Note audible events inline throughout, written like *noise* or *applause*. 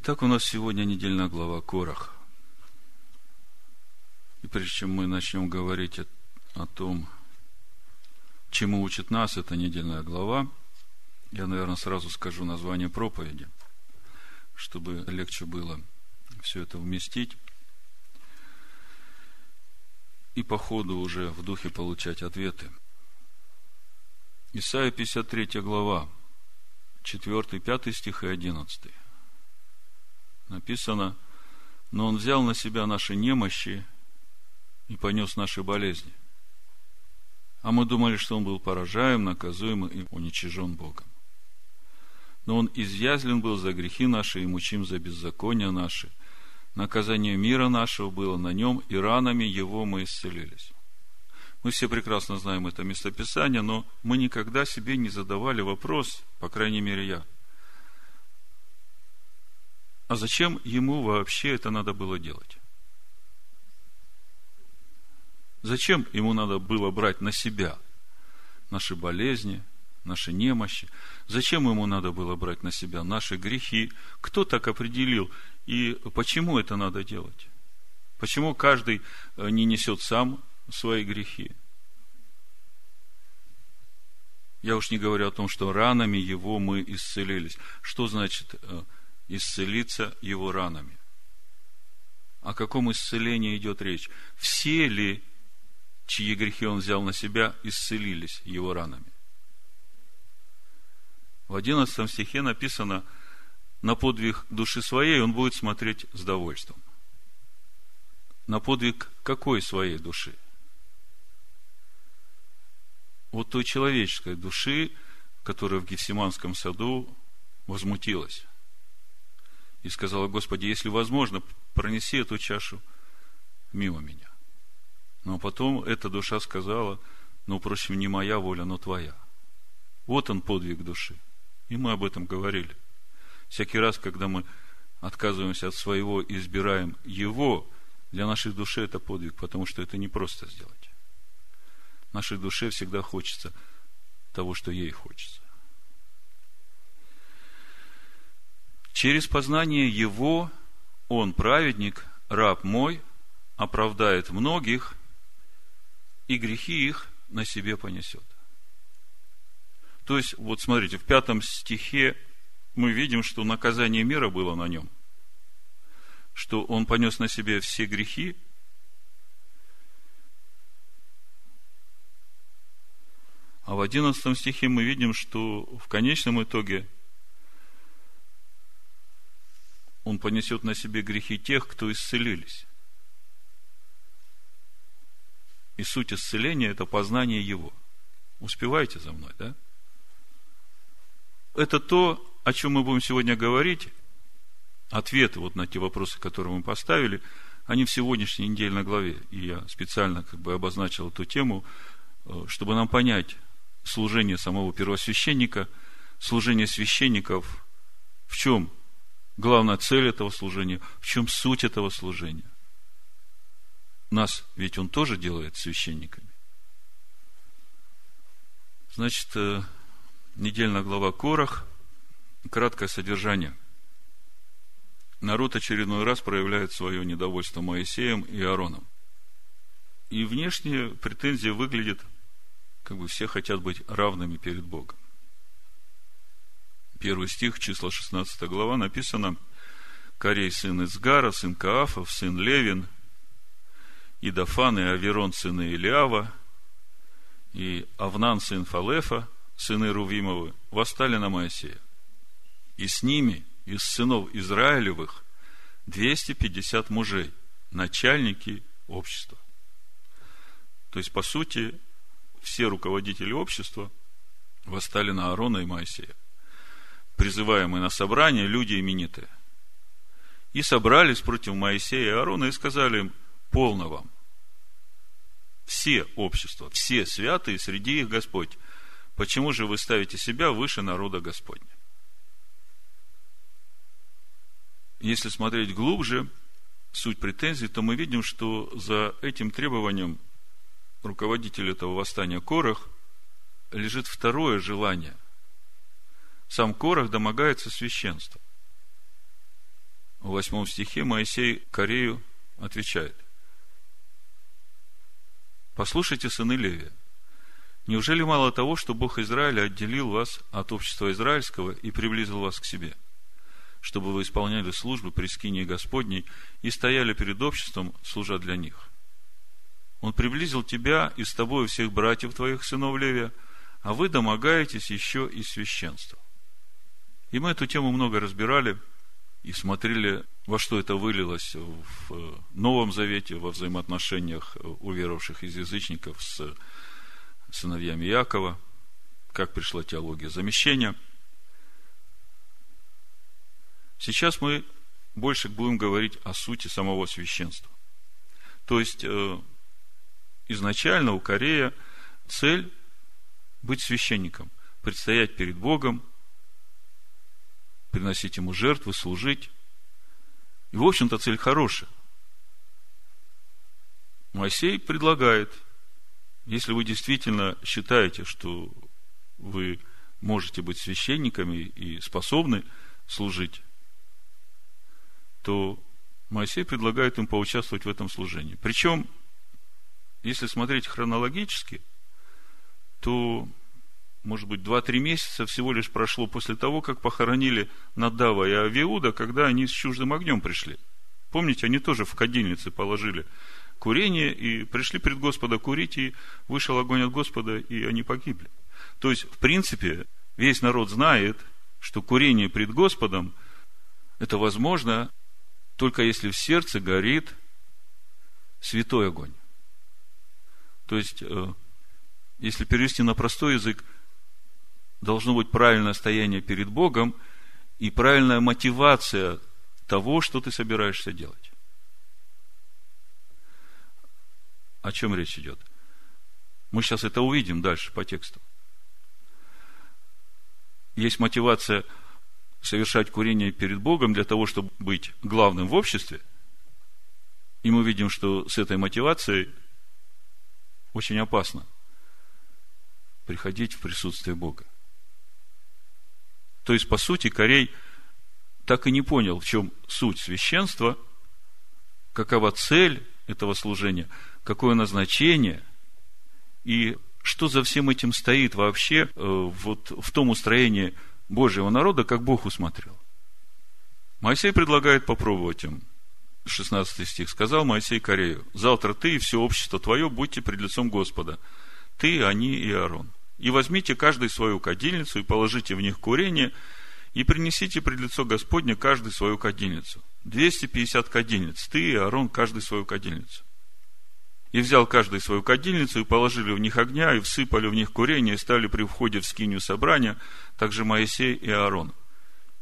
Итак, у нас сегодня недельная глава Корах. И прежде чем мы начнем говорить о том, чему учит нас эта недельная глава, я, наверное, сразу скажу название проповеди, чтобы легче было все это вместить и по ходу уже в духе получать ответы. Исайя 53 глава, 4, 5 стих и 11. Написано, но Он взял на себя наши немощи и понес наши болезни. А мы думали, что Он был поражаем, наказуем и уничижен Богом. Но Он изъязлен был за грехи наши и мучим за беззакония наши. Наказание мира нашего было на нем, и ранами его мы исцелились. Мы все прекрасно знаем это местописание, но мы никогда себе не задавали вопрос, по крайней мере я, а зачем ему вообще это надо было делать? Зачем ему надо было брать на себя наши болезни, наши немощи? Зачем ему надо было брать на себя наши грехи? Кто так определил? И почему это надо делать? Почему каждый э, не несет сам свои грехи? Я уж не говорю о том, что ранами его мы исцелились. Что значит э, исцелиться его ранами? О каком исцелении идет речь? Все ли чьи грехи он взял на себя, исцелились его ранами. В одиннадцатом стихе написано, на подвиг души своей он будет смотреть с довольством. На подвиг какой своей души? Вот той человеческой души, которая в Гефсиманском саду возмутилась. И сказала, Господи, если возможно, пронеси эту чашу мимо меня. Но потом эта душа сказала, ну, впрочем, не моя воля, но твоя. Вот он подвиг души. И мы об этом говорили. Всякий раз, когда мы отказываемся от своего и избираем его, для нашей души это подвиг, потому что это не просто сделать. Нашей душе всегда хочется того, что ей хочется. Через познание его он, праведник, раб мой, оправдает многих и грехи их на себе понесет. То есть, вот смотрите, в пятом стихе мы видим, что наказание мира было на нем, что он понес на себе все грехи, А в одиннадцатом стихе мы видим, что в конечном итоге он понесет на себе грехи тех, кто исцелились. И суть исцеления – это познание Его. Успеваете за мной, да? Это то, о чем мы будем сегодня говорить. Ответы вот на те вопросы, которые мы поставили, они в сегодняшней недельной главе. И я специально как бы обозначил эту тему, э, чтобы нам понять служение самого первосвященника, служение священников, в чем главная цель этого служения, в чем суть этого служения. Нас ведь он тоже делает священниками. Значит, э, недельная глава Корах, краткое содержание. Народ очередной раз проявляет свое недовольство Моисеем и Аароном. И внешние претензии выглядят, как бы все хотят быть равными перед Богом. Первый стих, число 16 глава, написано Корей, сын Изгара, сын Каафов, сын Левин, и Дафан, и Аверон, сыны Илиава, и Авнан, сын Фалефа, сыны Рувимовы, восстали на Моисея. И с ними, из сынов Израилевых, 250 мужей, начальники общества. То есть, по сути, все руководители общества восстали на Аарона и Моисея. Призываемые на собрание люди именитые. И собрались против Моисея и Аарона и сказали им – полно вам. Все общества, все святые, среди их Господь. Почему же вы ставите себя выше народа Господня? Если смотреть глубже, суть претензий, то мы видим, что за этим требованием руководителя этого восстания Корах лежит второе желание. Сам Корах домогается священства. в восьмом стихе Моисей Корею отвечает. Послушайте, сыны Левия, неужели мало того, что Бог Израиля отделил вас от общества израильского и приблизил вас к себе, чтобы вы исполняли службы при скинии Господней и стояли перед обществом, служа для них? Он приблизил тебя и с тобой всех братьев твоих, сынов Левия, а вы домогаетесь еще и священства. И мы эту тему много разбирали и смотрели, во что это вылилось в Новом Завете, во взаимоотношениях уверовавших из язычников с сыновьями Якова, как пришла теология замещения. Сейчас мы больше будем говорить о сути самого священства. То есть, э, изначально у Корея цель быть священником, предстоять перед Богом, приносить ему жертвы, служить. И, в общем-то, цель хорошая. Моисей предлагает, если вы действительно считаете, что вы можете быть священниками и способны служить, то Моисей предлагает им поучаствовать в этом служении. Причем, если смотреть хронологически, то может быть, 2-3 месяца всего лишь прошло после того, как похоронили Надава и Авиуда, когда они с чуждым огнем пришли. Помните, они тоже в кадильнице положили курение и пришли пред Господа курить, и вышел огонь от Господа, и они погибли. То есть, в принципе, весь народ знает, что курение пред Господом – это возможно только если в сердце горит святой огонь. То есть, э, если перевести на простой язык – должно быть правильное стояние перед Богом и правильная мотивация того, что ты собираешься делать. О чем речь идет? Мы сейчас это увидим дальше по тексту. Есть мотивация совершать курение перед Богом для того, чтобы быть главным в обществе. И мы видим, что с этой мотивацией очень опасно приходить в присутствие Бога. То есть, по сути, Корей так и не понял, в чем суть священства, какова цель этого служения, какое назначение и что за всем этим стоит вообще э, вот в том устроении Божьего народа, как Бог усмотрел. Моисей предлагает попробовать им. 16 стих. Сказал Моисей Корею, завтра ты и все общество твое будьте пред лицом Господа. Ты, они и Аарон. И возьмите каждый свою кадильницу и положите в них курение, и принесите пред лицо Господне каждый свою кадильницу. 250 кадильниц. Ты и Аарон каждый свою кадильницу. И взял каждый свою кадильницу, и положили в них огня, и всыпали в них курение, и стали при входе в скинию собрания, также Моисей и Аарон.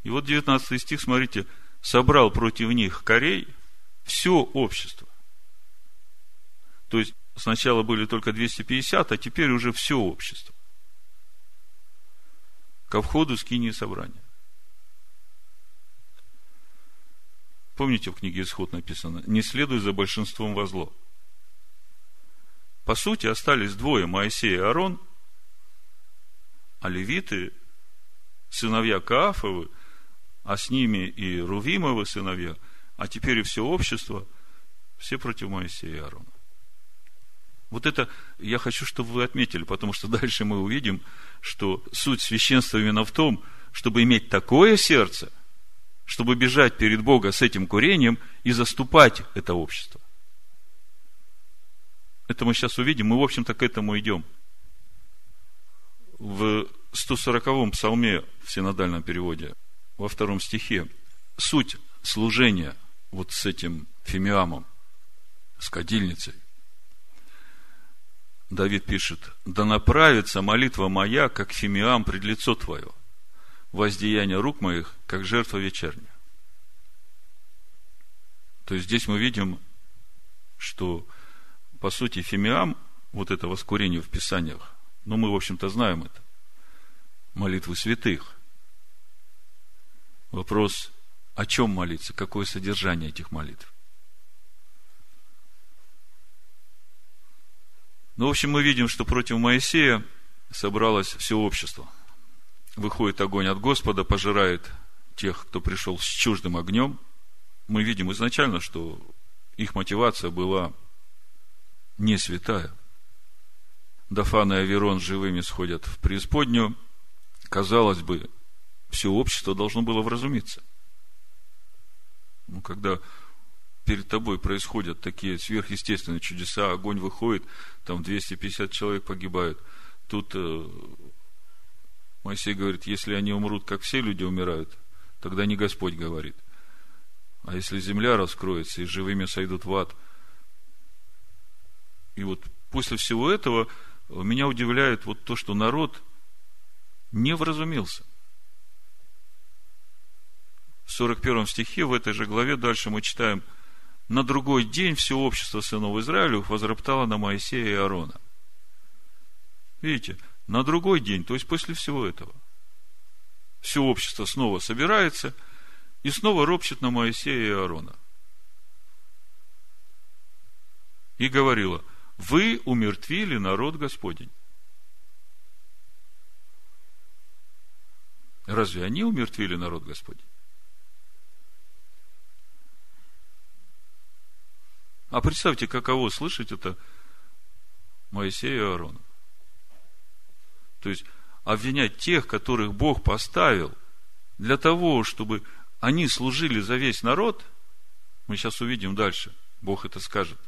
И вот 19 стих, смотрите, собрал против них корей все общество. То есть, сначала были только 250, а теперь уже все общество ко входу скинии собрания. Помните, в книге Исход написано, не следуй за большинством во зло. По сути, остались двое, Моисей и Аарон, а левиты, сыновья Каафовы, а с ними и Рувимовы сыновья, а теперь и все общество, все против Моисея и Аарона. Вот это я хочу, чтобы вы отметили, потому что *laughs* дальше мы увидим, что суть священства именно в том, чтобы иметь такое сердце, чтобы бежать перед Бога с этим курением и заступать это общество. Это мы сейчас увидим, мы, в общем-то, к этому идем. В 140-м псалме в синодальном переводе, во втором стихе, суть служения вот с этим фимиамом, с кадильницей, Давид пишет, да направится молитва моя, как фимиам пред лицо твое, воздеяние рук моих, как жертва вечерняя. То есть здесь мы видим, что по сути фимиам, вот это воскурение в Писаниях, ну мы, в общем-то, знаем это, молитвы святых. Вопрос, о чем молиться, какое содержание этих молитв. Ну, в общем, мы видим, что против Моисея собралось все общество. Выходит огонь от Господа, пожирает тех, кто пришел с чуждым огнем. мы видим изначально, что их мотивация была не святая. Дафан и Аверон живыми сходят в преисподнюю. Казалось бы, все общество должно было вразумиться. Ну, когда перед тобой происходят такие сверхъестественные чудеса, огонь выходит, там 250 человек погибают. Тут э, Моисей говорит, если они умрут, как все люди умирают, тогда не Господь говорит. А если земля раскроется и живыми сойдут в ад. И вот после всего этого меня удивляет вот то, что народ не вразумился. В 41 стихе в этой же главе дальше мы читаем, на другой день все общество сынов Израилю возроптало на Моисея и Аарона. Видите, на другой день, то есть после всего этого, все общество снова собирается – и снова ропщет на Моисея и Аарона. И говорила, вы умертвили народ Господень. Разве они умертвили народ Господень? А представьте, каково слышать это Моисея и Аарона. То есть, обвинять тех, которых Бог поставил для того, чтобы они служили за весь народ, мы сейчас увидим дальше, Бог это скажет.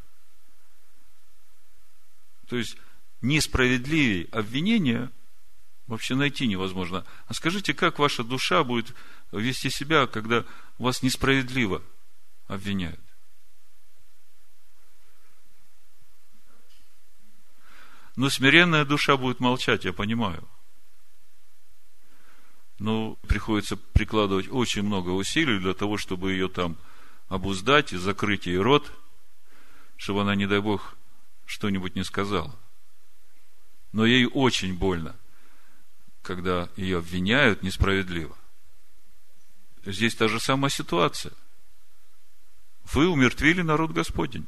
То есть, несправедливее обвинения вообще найти невозможно. А скажите, как ваша душа будет вести себя, когда вас несправедливо обвиняют? Но смиренная душа будет молчать, я понимаю – но приходится прикладывать очень много усилий для того, чтобы ее там обуздать и закрыть ей рот, чтобы она, не дай Бог, что-нибудь не сказала. Но ей очень больно, когда ее обвиняют несправедливо. Здесь та же самая ситуация. Вы умертвили народ Господень.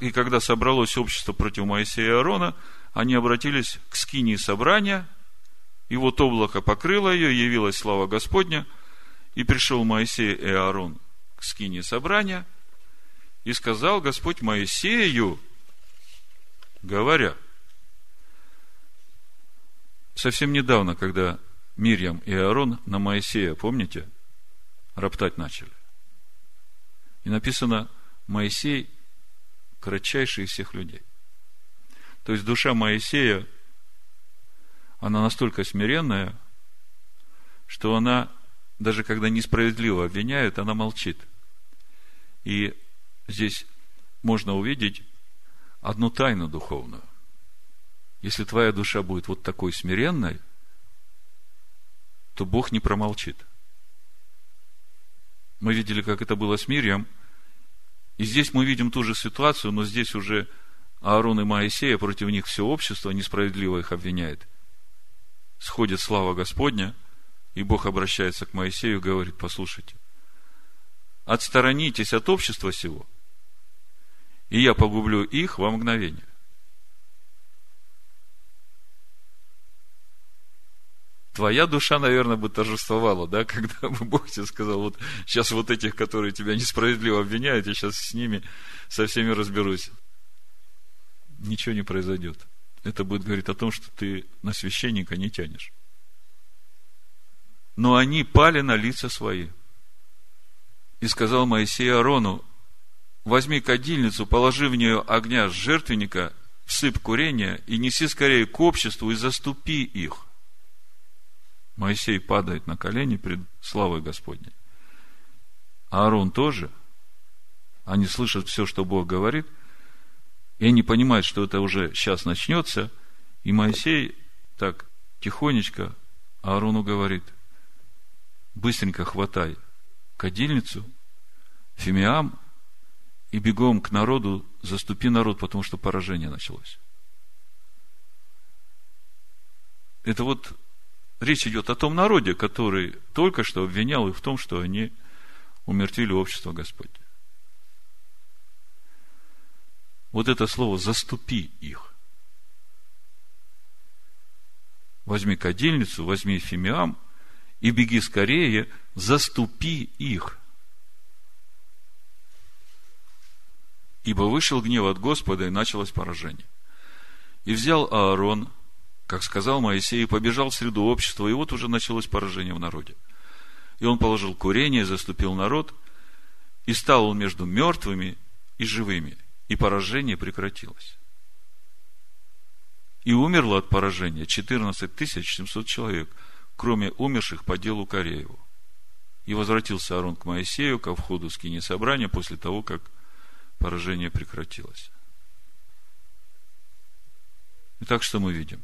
И когда собралось общество против Моисея и Аарона, они обратились к скинии собрания – и вот облако покрыло ее, явилась слава Господня, и пришел Моисей и Аарон к скине собрания, и сказал Господь Моисею, говоря, совсем недавно, когда Мирьям и Аарон на Моисея, помните, роптать начали. И написано, Моисей кратчайший из всех людей. То есть душа Моисея она настолько смиренная, что она, даже когда несправедливо обвиняют, она молчит. И здесь можно увидеть одну тайну духовную. Если твоя душа будет вот такой смиренной, то Бог не промолчит. Мы видели, как это было с Мирьям. И здесь мы видим ту же ситуацию, но здесь уже Аарон и Моисея, против них все общество несправедливо их обвиняет – сходит слава Господня, и Бог обращается к Моисею и говорит, послушайте, отсторонитесь от общества сего, и я погублю их во мгновение. Твоя душа, наверное, бы торжествовала, да, *laughs* когда бы Бог тебе сказал, вот сейчас вот этих, которые тебя несправедливо обвиняют, я сейчас с ними, со всеми разберусь. Ничего не произойдет это будет говорить о том, что ты на священника не тянешь. Но они пали на лица свои. И сказал Моисей Арону, возьми кадильницу, положи в нее огня с жертвенника, всыпь курения и неси скорее к обществу и заступи их. Моисей падает на колени пред славой Господней. Аарон тоже. Они слышат все, что Бог говорит – и они понимают, что это уже сейчас начнется. И Моисей так тихонечко Аарону говорит, быстренько хватай кадильницу, фимиам, и бегом к народу, заступи народ, потому что поражение началось. Это вот речь идет о том народе, который только что обвинял их в том, что они умертвили общество Господне. вот это слово «заступи их». Возьми кадильницу, возьми фимиам и беги скорее, заступи их. Ибо вышел гнев от Господа, и началось поражение. И взял Аарон, как сказал Моисей, и побежал в среду общества, и вот уже началось поражение в народе. И он положил курение, заступил народ, и стал он между мертвыми и живыми, и поражение прекратилось. И умерло от поражения 14 700 человек, кроме умерших по делу Корееву. И возвратился Аарон к Моисею ко входу скини собрания после того, как поражение прекратилось. Итак, что мы видим?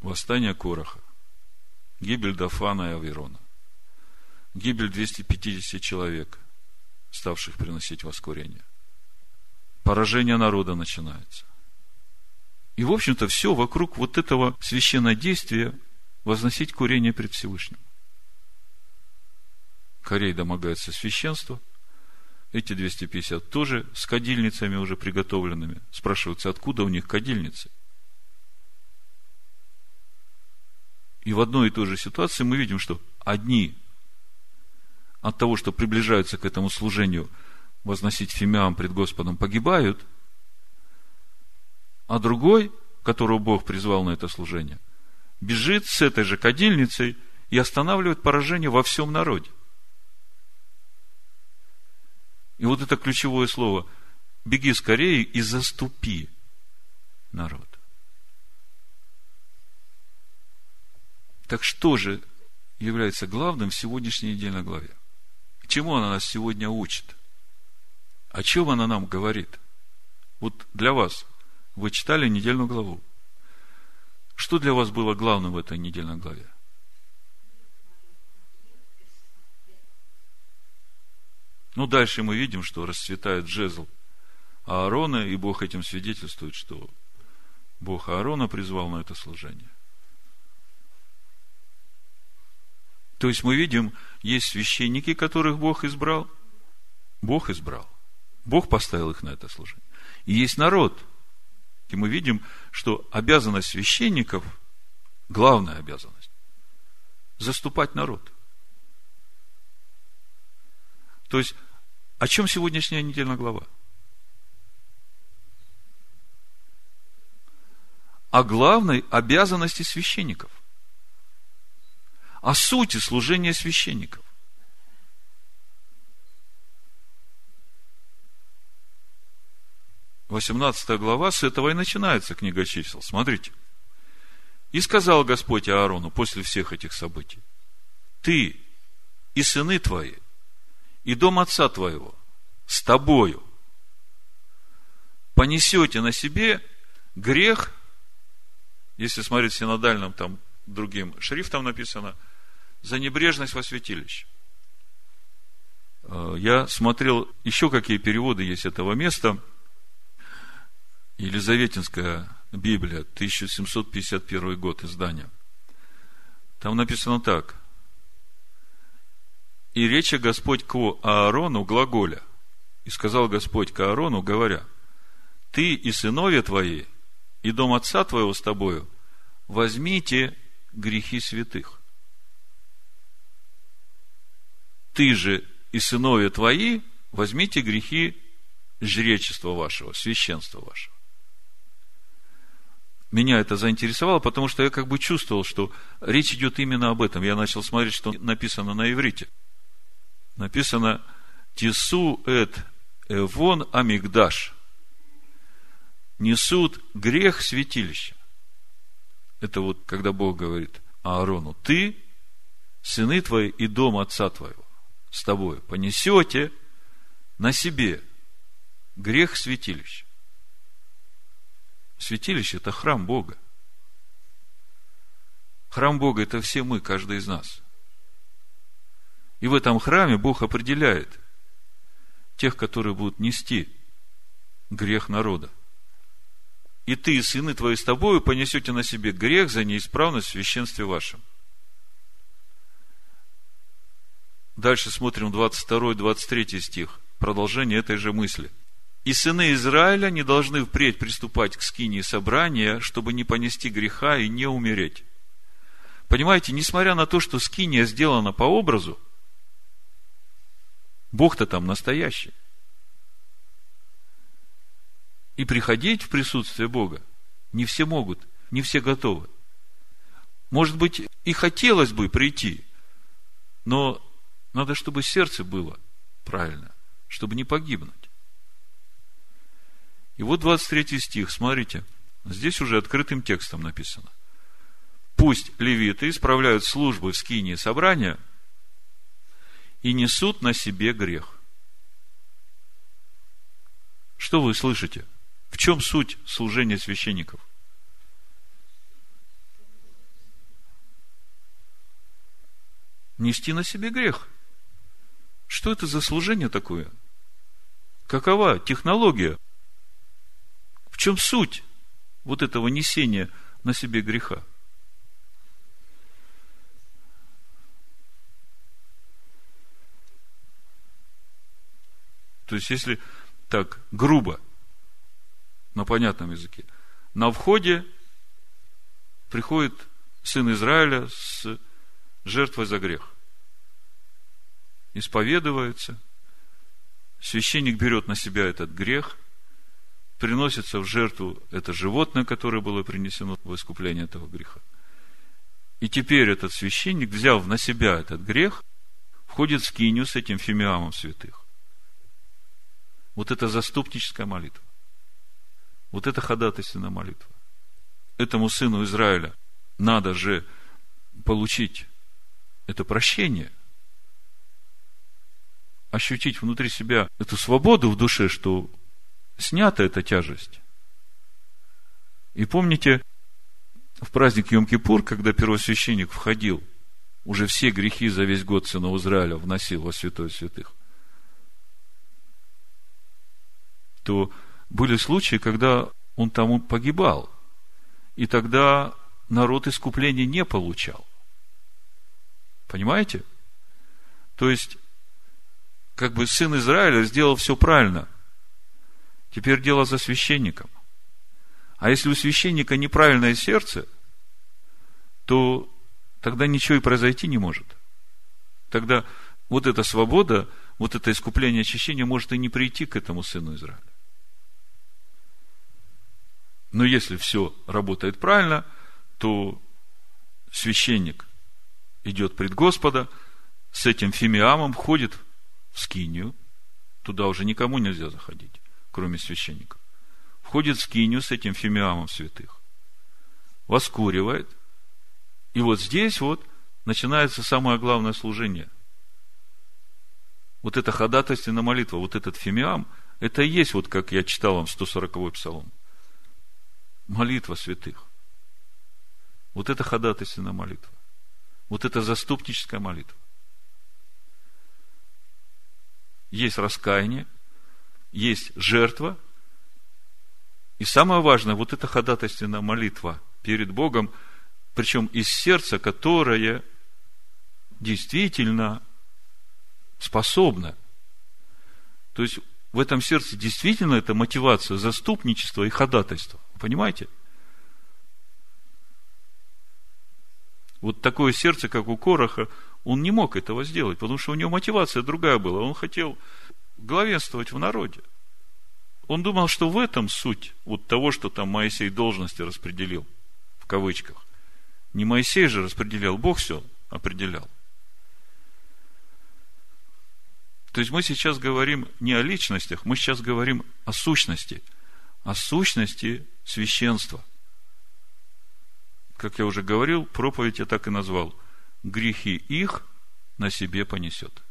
Восстание Короха, гибель Дафана и Аверона, гибель 250 человек, ставших приносить воскурение. Поражение народа начинается. И, в общем-то, все вокруг вот этого священного действия возносить курение пред Всевышним. Корей домогается священства. Эти 250 тоже с кадильницами уже приготовленными. Спрашивается, откуда у них кадильницы? И в одной и той же ситуации мы видим, что одни от того, что приближаются к этому служению, возносить фимиам пред Господом, погибают – а другой, которого Бог призвал на это служение, бежит с этой же кадильницей и останавливает поражение во всем народе. И вот это ключевое слово «беги скорее и заступи народ». Так что же является главным в сегодняшней недельной главе? Чему она нас сегодня учит? О чем она нам говорит? Вот для вас – вы читали недельную главу. Что для вас было главным в этой недельной главе? Ну, дальше мы видим, что расцветает жезл Аарона, и Бог этим свидетельствует, что Бог Аарона призвал на это служение. То есть мы видим, есть священники, которых Бог избрал. Бог избрал. Бог поставил их на это служение. И есть народ – и мы видим, что обязанность священников, главная обязанность, заступать народ. То есть, о чем сегодняшняя недельная глава? О главной обязанности священников. О сути служения священников. 18 глава, с этого и начинается книга чисел. Смотрите. И сказал Господь Аарону после всех этих событий, ты и сыны твои, и дом отца твоего с тобою понесете на себе грех, если смотреть синодальным там другим шрифтом написано, за небрежность во святилище. Э, я смотрел еще какие переводы есть этого места – Елизаветинская Библия, 1751 год издания. Там написано так. И речи Господь к Аарону глаголя. И сказал Господь к Аарону, говоря, ты и сыновья твои, и дом отца твоего с тобою, возьмите грехи святых. Ты же и сыновья твои возьмите грехи жречества вашего, священства вашего меня это заинтересовало, потому что я как бы чувствовал, что речь идет именно об этом. Я начал смотреть, что написано на иврите. Написано «Тису эт эвон амигдаш». Несут грех святилища. Это вот когда Бог говорит Аарону, ты, сыны твои и дом отца твоего с тобой понесете на себе грех святилища. Святилище – это храм Бога. Храм Бога – это все мы, каждый из нас. И в этом храме Бог определяет тех, которые будут нести грех народа. И ты и сыны твои с тобою понесете на себе грех за неисправность в священстве вашем. Дальше смотрим 22-23 стих. Продолжение этой же мысли – и сыны Израиля не должны впредь приступать к скинии собрания, чтобы не понести греха и не умереть. Понимаете, несмотря на то, что скиния сделана по образу, Бог-то там настоящий. и приходить в присутствие Бога. Не все могут, не все готовы. Может быть, и хотелось бы прийти, но надо, чтобы сердце было правильно, чтобы не погибнуть. И вот 23 стих, смотрите, здесь уже открытым текстом написано. Пусть левиты исправляют службы в скинии собрания и несут на себе грех. Что вы слышите? В чем суть служения священников? Нести на себе грех. Что это за служение такое? Какова технология? В чем суть вот этого несения на себе греха? То есть, если так грубо, на понятном языке, на входе приходит сын Израиля с жертвой за грех. Исповедуется, священник берет на себя этот грех, приносится в жертву это животное, которое было принесено в искупление этого греха. И теперь этот священник, взяв на себя этот грех, входит в скинию с этим фимиамом святых. Вот это заступническая молитва. Вот это ходатайственная молитва. Этому сыну Израиля надо же получить это прощение, ощутить внутри себя эту свободу в душе, что снята эта тяжесть. И помните, в праздник Йом-Кипур, когда первосвященник входил, уже все грехи за весь год сына Израиля вносил во святой святых – то были случаи, когда он там погибал. И тогда народ искупления не получал. Понимаете? То есть, как бы сын Израиля сделал все правильно. Теперь дело за священником. А если у священника неправильное сердце, то тогда ничего и произойти не может. Тогда вот эта свобода, вот это искупление очищения может и не прийти к этому сыну Израиля. Но если все работает правильно, то священник идет пред Господа, с этим фимиамом входит в скинию, туда уже никому нельзя заходить, кроме священника. Входит в скинию с этим фимиамом святых, воскуривает, и вот здесь вот начинается самое главное служение. Вот это ходатайственная молитва, вот этот фимиам, это и есть, вот как я читал вам 140-й псалом молитва святых. Вот это ходатайственная молитва. Вот это заступническая молитва. Есть раскаяние, есть жертва. И самое важное, вот эта ходатайственная молитва перед Богом, причем из сердца, которое действительно способно. То есть в этом сердце действительно это мотивация заступничества и ходатайства. Понимаете? Вот такое сердце, как у Короха, он не мог этого сделать, потому что у него мотивация другая была. Он хотел главенствовать в народе. Он думал, что в этом суть вот того, что там Моисей должности распределил, в кавычках. Не Моисей же распределял, Бог все определял. То есть мы сейчас говорим не о личностях, мы сейчас говорим о сущности, о сущности священства. Как я уже говорил, проповедь я так и назвал. Грехи их на себе понесет.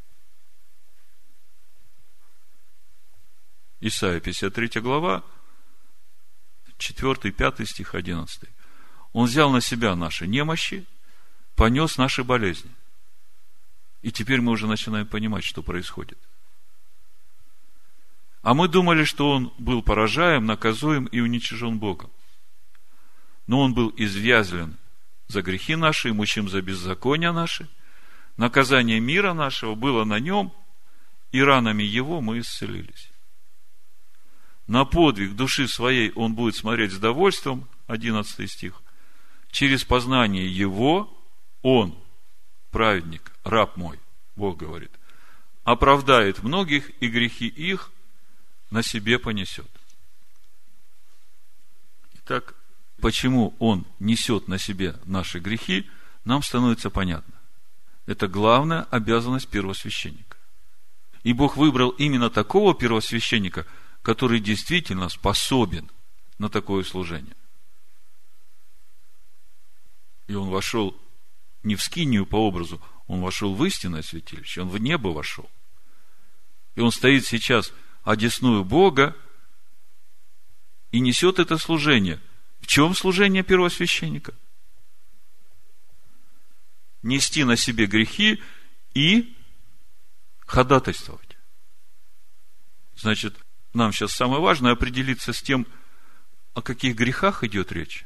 Исайя 53 глава, 4, 5 стих, 11. Он взял на себя наши немощи, понес наши болезни – и теперь мы уже начинаем понимать, что происходит. А мы думали, что он был поражаем, наказуем и уничижен Богом. Но он был извязлен за грехи наши и мучим за беззакония наши. Наказание мира нашего было на нем, и ранами его мы исцелились. На подвиг души своей он будет смотреть с довольством, 11 стих. Через познание его он, праведник, раб мой, Бог говорит, оправдает многих, и грехи их на себе понесет. Итак, почему Он несет на себе наши грехи, нам становится понятно. Это главная обязанность первосвященника. И Бог выбрал именно такого первосвященника, который действительно способен на такое служение. И он вошел не в скинию по образу, он вошел в истинное святилище, он в небо вошел. И он стоит сейчас одесную Бога и несет это служение. В чем служение первосвященника? Нести на себе грехи и ходатайствовать. Значит, нам сейчас самое важное определиться с тем, о каких грехах идет речь.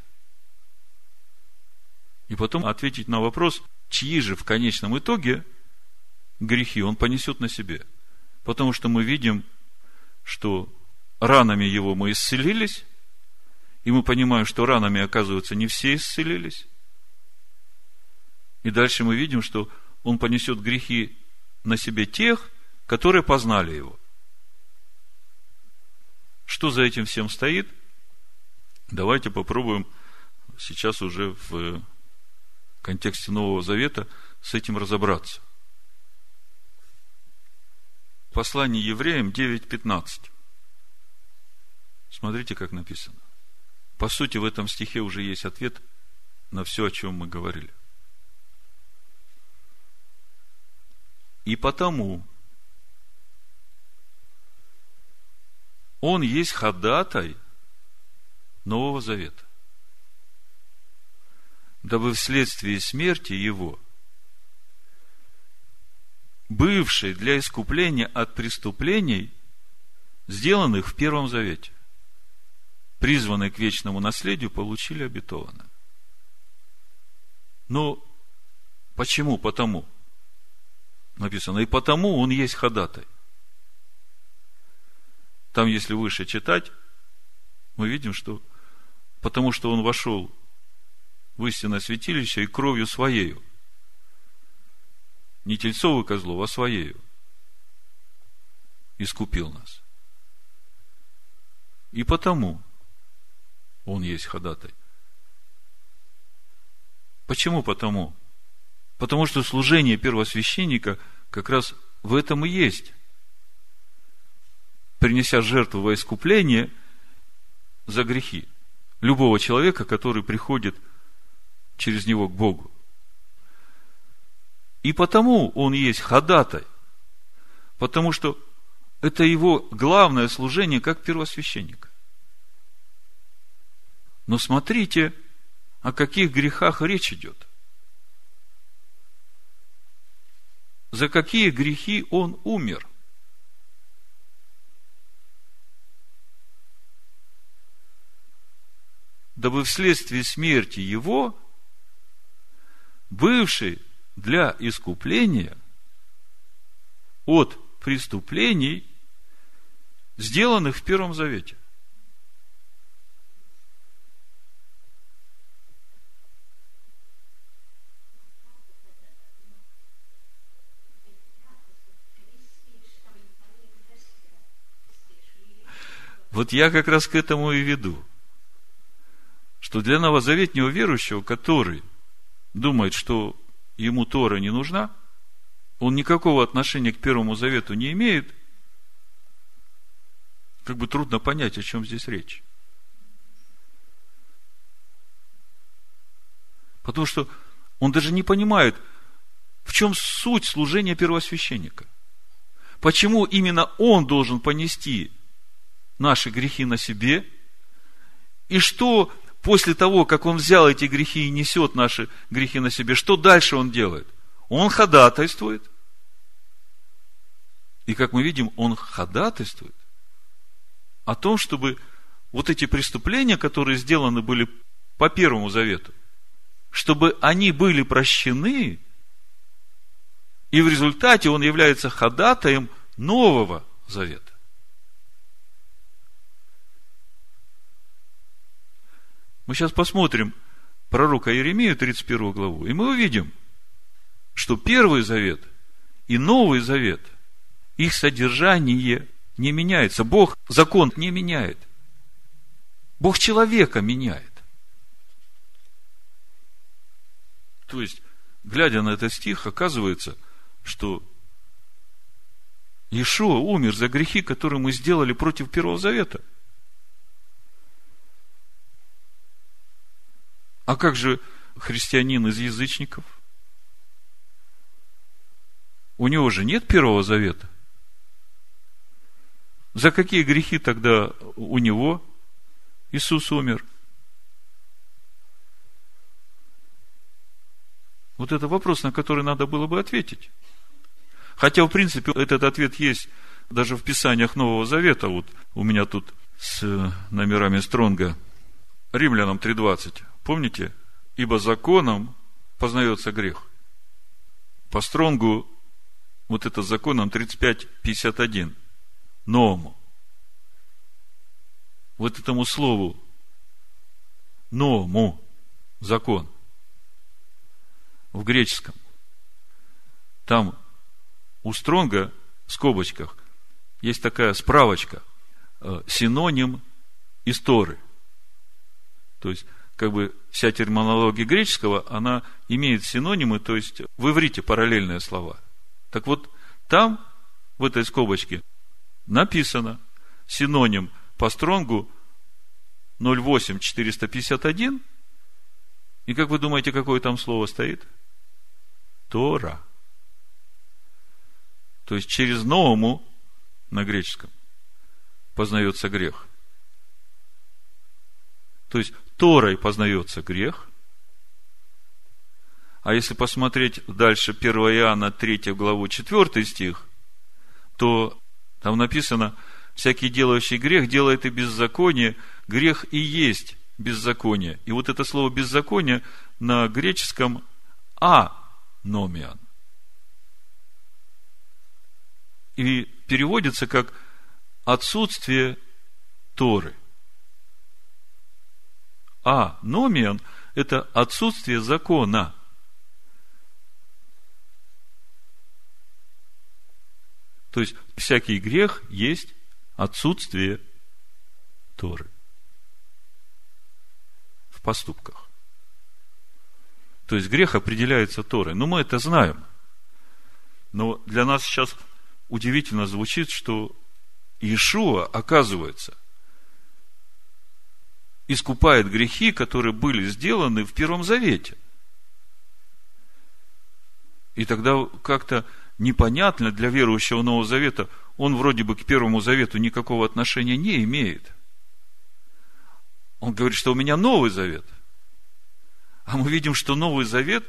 И потом ответить на вопрос, чьи же в конечном итоге грехи он понесет на себе. Потому что мы видим, что ранами его мы исцелились, и мы понимаем, что ранами, оказывается, не все исцелились. И дальше мы видим, что он понесет грехи на себе тех, которые познали его. Что за этим всем стоит? Давайте попробуем сейчас уже в контексте Нового Завета с этим разобраться. Послание евреям 9.15. Смотрите, как написано. По сути, в этом стихе уже есть ответ на все, о чем мы говорили. И потому он есть ходатай Нового Завета дабы вследствие смерти его, бывший для искупления от преступлений, сделанных в Первом Завете, призванные к вечному наследию, получили обетованное. Но почему? Потому. Написано, и потому он есть ходатай. Там, если выше читать, мы видим, что потому что он вошел в истинное святилище и кровью своею. Не тельцовую козлов, а своею. Искупил нас. И потому он есть ходатай. Почему потому? Потому что служение первосвященника как раз в этом и есть. Принеся жертву во искупление за грехи любого человека, который приходит – через него к Богу. И потому он есть ходатай, потому что это его главное служение как первосвященника. Но смотрите, о каких грехах речь идет. За какие грехи он умер? Дабы вследствие смерти его бывший для искупления от преступлений, сделанных в Первом Завете. Вот я как раз к этому и веду. Что для новозаветнего верующего, который думает, что ему Тора не нужна, он никакого отношения к Первому Завету не имеет, как бы трудно понять, о чем здесь речь. Потому что он даже не понимает, в чем суть служения первосвященника. Почему именно он должен понести наши грехи на себе, и что после того, как он взял эти грехи и несет наши грехи на себе, что дальше он делает? Он ходатайствует. И как мы видим, он ходатайствует о том, чтобы вот эти преступления, которые сделаны были по Первому Завету, чтобы они были прощены, и в результате он является ходатаем Нового Завета. Мы сейчас посмотрим пророка Иеремию, 31 главу, и мы увидим, что Первый Завет и Новый Завет, их содержание не меняется. Бог закон не меняет. Бог человека меняет. То есть, глядя на этот стих, оказывается, что Иешуа умер за грехи, которые мы сделали против Первого Завета. А как же христианин из язычников? У него же нет Первого Завета. За какие грехи тогда у него Иисус умер? Вот это вопрос, на который надо было бы ответить. Хотя, в принципе, этот ответ есть даже в Писаниях Нового Завета. Вот у меня тут с номерами Стронга. Римлянам 3.20. Помните? Ибо законом познается грех. По Стронгу вот это законом 35.51. Новому. Вот этому слову новому закон в греческом. Там у Стронга в скобочках есть такая справочка, э, синоним истории. То есть, как бы вся терминология греческого, она имеет синонимы, то есть в иврите параллельные слова. Так вот, там, в этой скобочке, написано синоним по стронгу 08451. И как вы думаете, какое там слово стоит? Тора. То есть через новому на греческом познается грех. То есть Торой познается грех. А если посмотреть дальше 1 Иоанна 3 главу 4 стих, то там написано, всякий делающий грех делает и беззаконие, грех и есть беззаконие. И вот это слово беззаконие на греческом а-номиан. и переводится как отсутствие Торы. А номиан – это отсутствие закона. То есть, всякий грех есть отсутствие Торы в поступках. То есть, грех определяется Торой. Но мы это знаем. Но для нас сейчас удивительно звучит, что Иешуа, оказывается, искупает грехи, которые были сделаны в Первом Завете. И тогда как-то непонятно для верующего Нового Завета, он вроде бы к Первому Завету никакого отношения не имеет. Он говорит, что у меня Новый Завет. А мы видим, что Новый Завет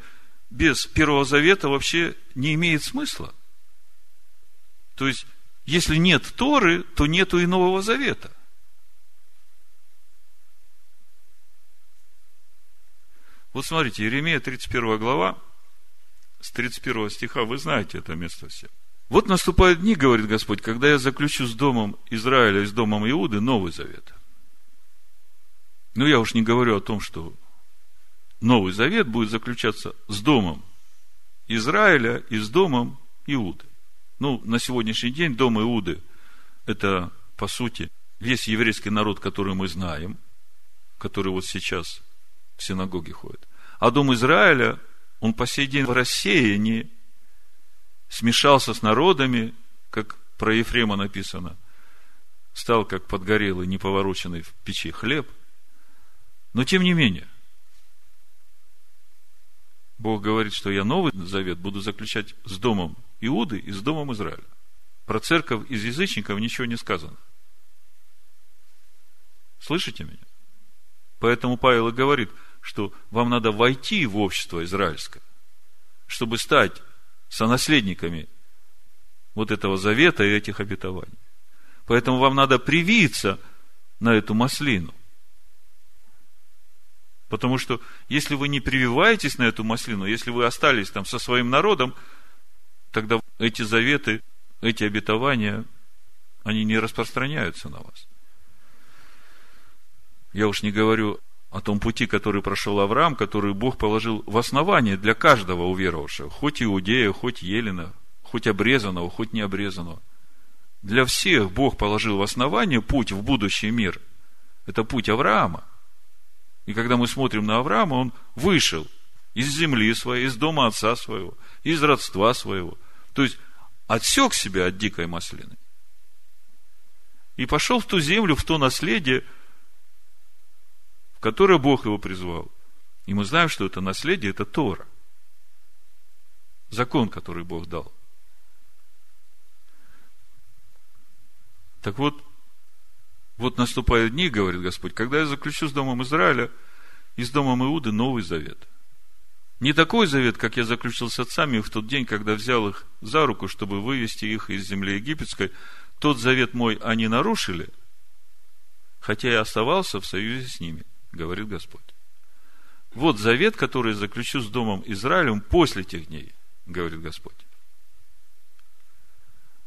без Первого Завета вообще не имеет смысла. То есть, если нет Торы, то нету и Нового Завета. Вот смотрите, Еремея 31 глава, с 31 стиха, вы знаете это место все. Вот наступают дни, говорит Господь, когда я заключу с домом Израиля и с домом Иуды Новый Завет. Ну, я уж не говорю о том, что Новый Завет будет заключаться с домом Израиля и с домом Иуды. Ну, на сегодняшний день дом Иуды – это, по сути, весь еврейский народ, который мы знаем, который вот сейчас в синагоге ходит. А дом Израиля, он по сей день в рассеянии, смешался с народами, как про Ефрема написано, стал как подгорелый, неповороченный в печи хлеб. Но тем не менее, Бог говорит, что я новый завет буду заключать с домом Иуды и с домом Израиля. Про церковь из язычников ничего не сказано. Слышите меня? Поэтому Павел и говорит, что вам надо войти в общество израильское, чтобы стать сонаследниками вот этого завета и этих обетований. Поэтому вам надо привиться на эту маслину. Потому что если вы не прививаетесь на эту маслину, если вы остались там со своим народом, тогда эти заветы, эти обетования, они не распространяются на вас. Я уж не говорю о том пути, который прошел Авраам, который Бог положил в основание для каждого уверовавшего, хоть иудея, хоть елена, хоть обрезанного, хоть не обрезанного. Для всех Бог положил в основание путь в будущий мир. Это путь Авраама. И когда мы смотрим на Авраама, он вышел из земли своей, из дома отца своего, из родства своего. То есть, отсек себя от дикой маслины. И пошел в ту землю, в то наследие, в которое Бог его призвал. И мы знаем, что это наследие, это Тора. Закон, который Бог дал. Так вот, вот наступают дни, говорит Господь, когда я заключу с Домом Израиля и с Домом Иуды Новый Завет. Не такой завет, как я заключил с отцами в тот день, когда взял их за руку, чтобы вывести их из земли египетской. Тот завет мой они нарушили, хотя я оставался в союзе с ними, говорит Господь. Вот завет, который заключу с Домом Израилем после тех дней, говорит Господь.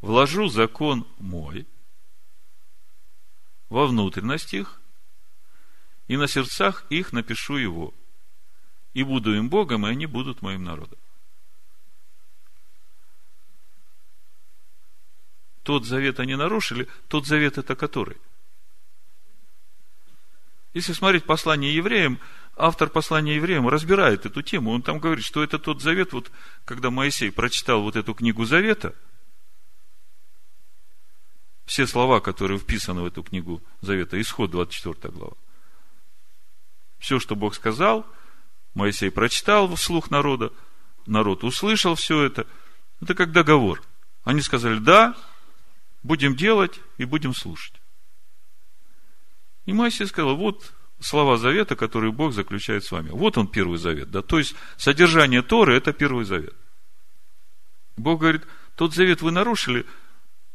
Вложу закон мой во внутренность их, и на сердцах их напишу его, и буду им Богом, и они будут моим народом. Тот завет они нарушили, тот завет это который? Если смотреть послание евреям, автор послания евреям разбирает эту тему. Он там говорит, что это тот завет, вот когда Моисей прочитал вот эту книгу Завета, все слова, которые вписаны в эту книгу Завета, исход 24 глава. Все, что Бог сказал, Моисей прочитал вслух народа, народ услышал все это. Это как договор. Они сказали, да, будем делать и будем слушать. И Моисей сказал, вот слова завета, которые Бог заключает с вами. Вот он первый завет. Да? То есть, содержание Торы – это первый завет. Бог говорит, тот завет вы нарушили,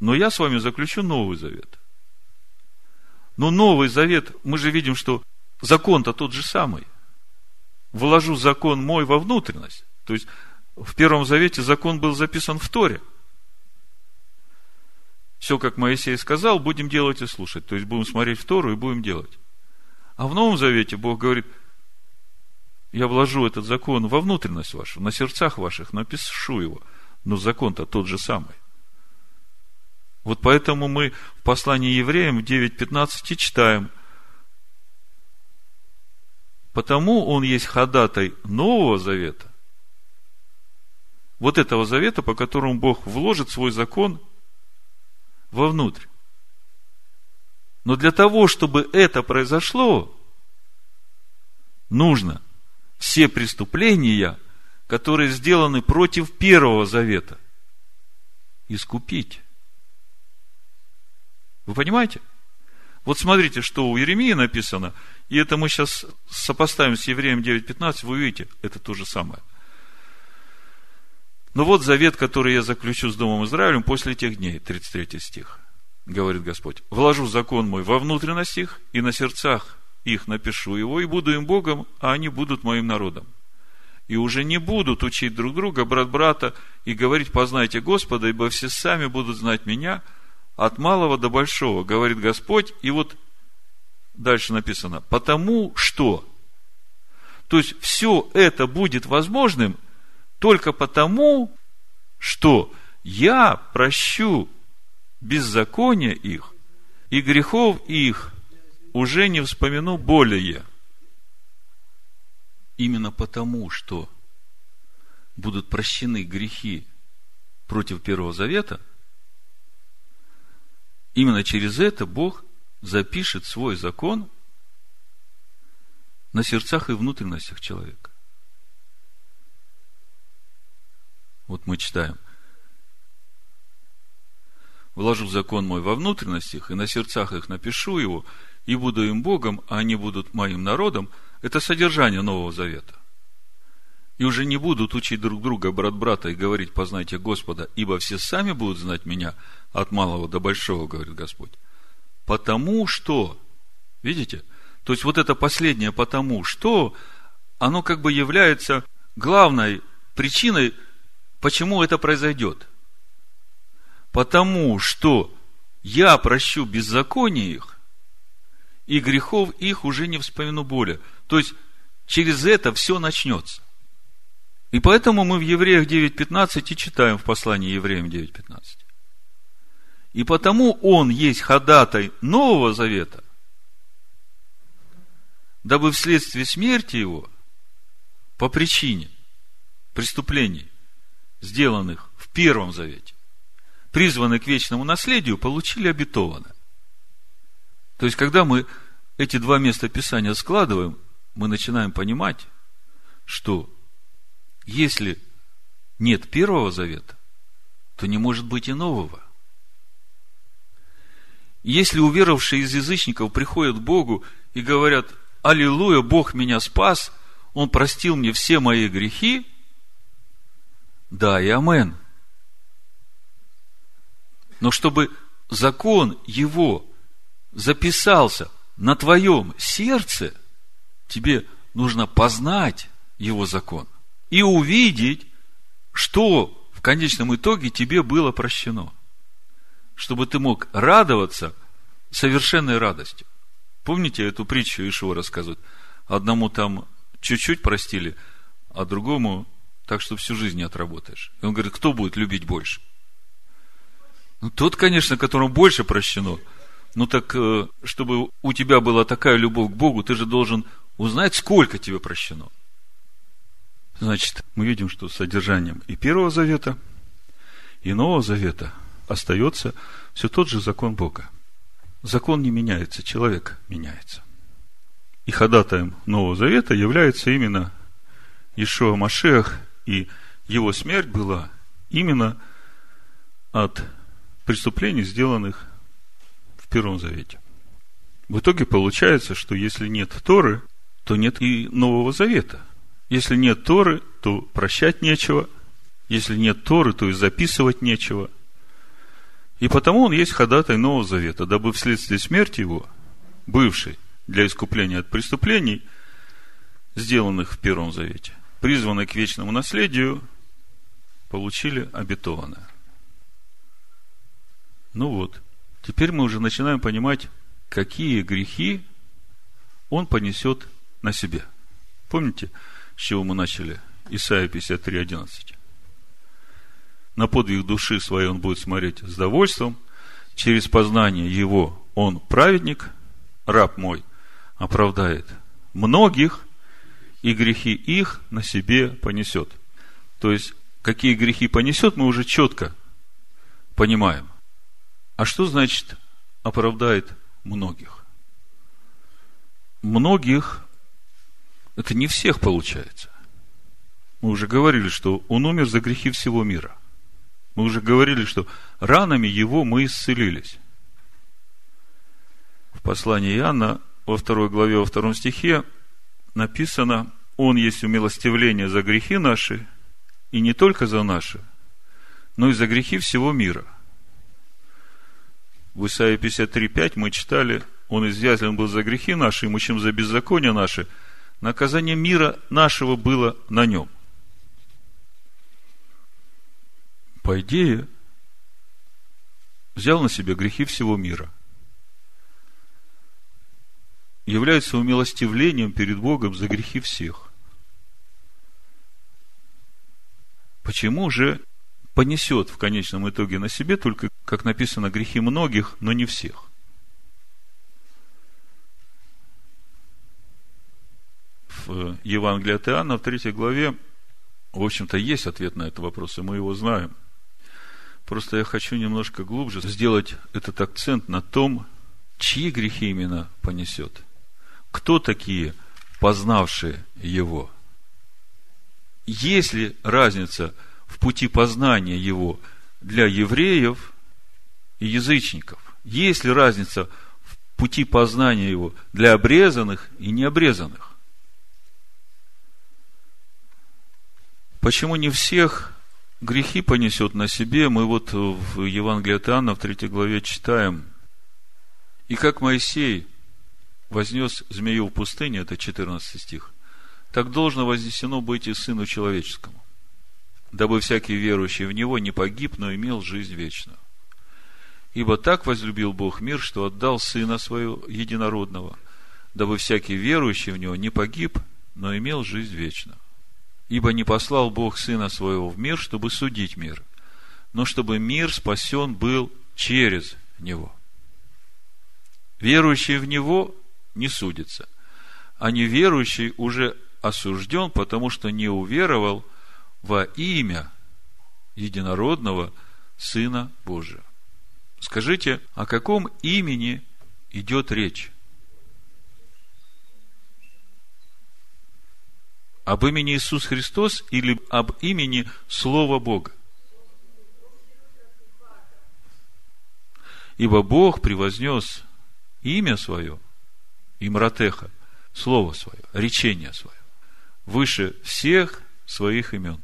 но я с вами заключу новый завет. Но новый завет, мы же видим, что закон-то тот же самый. Вложу закон мой во внутренность. То есть, в Первом Завете закон был записан в Торе. Все, как Моисей сказал, будем делать и слушать. То есть, будем смотреть в Тору и будем делать. А в Новом Завете Бог говорит, я вложу этот закон во внутренность вашу, на сердцах ваших, напишу его. Но закон-то тот же самый. Вот поэтому мы в послании евреям в 9.15 читаем, потому он есть ходатай Нового Завета, вот этого завета, по которому Бог вложит свой закон вовнутрь. Но для того, чтобы это произошло, нужно все преступления, которые сделаны против Первого Завета, искупить. Вы понимаете? Вот смотрите, что у Еремии написано, и это мы сейчас сопоставим с Евреем 9.15, вы увидите, это то же самое. Но вот завет, который я заключу с Домом Израилем после тех дней, 33 стих говорит Господь, вложу закон мой во внутренность их, и на сердцах их напишу его, и буду им Богом, а они будут моим народом. И уже не будут учить друг друга, брат брата, и говорить, познайте Господа, ибо все сами будут знать меня, от малого до большого, говорит Господь. И вот дальше написано, потому что. То есть, все это будет возможным только потому, что я прощу беззакония их и грехов их уже не вспомину более. Именно потому, что будут прощены грехи против Первого Завета, именно через это Бог запишет свой закон на сердцах и внутренностях человека. Вот мы читаем вложу закон мой во внутренностях, и на сердцах их напишу его, и буду им Богом, а они будут моим народом, это содержание Нового Завета. И уже не будут учить друг друга, брат брата, и говорить, познайте Господа, ибо все сами будут знать меня от малого до большого, говорит Господь. Потому что, видите, то есть вот это последнее потому что, оно как бы является главной причиной, почему это произойдет – потому что я прощу беззаконие их, и грехов их уже не вспомину более. То есть, через это все начнется. И поэтому мы в Евреях 9.15 и читаем в послании Евреям 9.15. И потому он есть ходатай Нового Завета, дабы вследствие смерти его, по причине преступлений, сделанных в Первом Завете, призваны к вечному наследию, получили обетованное. То есть, когда мы эти два места Писания складываем, мы начинаем понимать, что если нет Первого Завета, то не может быть и нового. Если уверовавшие из язычников приходят к Богу и говорят, Аллилуйя, Бог меня спас, Он простил мне все мои грехи, да и амен. Но чтобы закон Его записался на твоем сердце, тебе нужно познать Его закон и увидеть, что в конечном итоге тебе было прощено. Чтобы ты мог радоваться совершенной радостью. Помните эту притчу Ишуа рассказывает? Одному там чуть-чуть простили, а другому так, что всю жизнь не отработаешь. И он говорит, кто будет любить больше? Ну, тот, конечно, которому больше прощено. Ну, так, э, чтобы у тебя была такая любовь к Богу, ты же должен узнать, сколько тебе прощено. Значит, мы видим, что содержанием и Первого Завета, и Нового Завета остается все тот же закон Бога. Закон не меняется, человек меняется. И ходатаем Нового Завета является именно Ишуа Машех, и его смерть была именно от преступлений, сделанных в Первом Завете. В итоге получается, что если нет Торы, то нет и Нового Завета. Если нет Торы, то прощать нечего. Если нет Торы, то и записывать нечего. И потому он есть ходатай Нового Завета, дабы вследствие смерти его, бывший для искупления от преступлений, сделанных в Первом Завете, призванный к вечному наследию, получили обетованное. Ну вот, теперь мы уже начинаем понимать, какие грехи он понесет на себе. Помните, с чего мы начали? Исайя 53, 11. На подвиг души своей он будет смотреть с довольством. Через познание его он праведник, раб мой, оправдает многих, и грехи их на себе понесет. То есть, какие грехи понесет, мы уже четко понимаем. А что значит оправдает многих? Многих это не всех получается. Мы уже говорили, что он умер за грехи всего мира. Мы уже говорили, что ранами его мы исцелились. В послании Иоанна во второй главе, во втором стихе написано, Он есть умилостивление за грехи наши, и не только за наши, но и за грехи всего мира. В Исаии 53.5 мы читали, Он изъязлен был за грехи наши, и мучим за беззаконие наши – наказание мира нашего было на нем. По идее, взял на себя грехи всего мира. Является умилостивлением перед Богом за грехи всех. Почему же понесет в конечном итоге на себе только, как написано, грехи многих, но не всех? в Евангелии от Иоанна, в третьей главе, в общем-то, есть ответ на этот вопрос, и мы его знаем. Просто я хочу немножко глубже сделать этот акцент на том, чьи грехи именно понесет. Кто такие, познавшие его? Есть ли разница в пути познания его для евреев и язычников? Есть ли разница в пути познания его для обрезанных и необрезанных? Почему не всех грехи понесет на себе, мы вот в Евангелии от Иоанна в третьей главе читаем. И как Моисей вознес змею в пустыне, это 14 стих, так должно вознесено быть и Сыну Человеческому, дабы всякий верующий в Него не погиб, но имел жизнь вечную. Ибо так возлюбил Бог мир, что отдал Сына Своего Единородного, дабы всякий верующий в Него не погиб, но имел жизнь вечную. Ибо не послал Бог Сына Своего в мир, чтобы судить мир, но чтобы мир спасен был через Него. Верующий в Него не судится, а неверующий уже осужден, потому что не уверовал во имя единородного Сына Божия. Скажите, о каком имени идет речь? Об имени Иисус Христос или об имени Слова Бога? Ибо Бог превознес имя свое, имратеха, слово свое, речение свое, выше всех своих имен.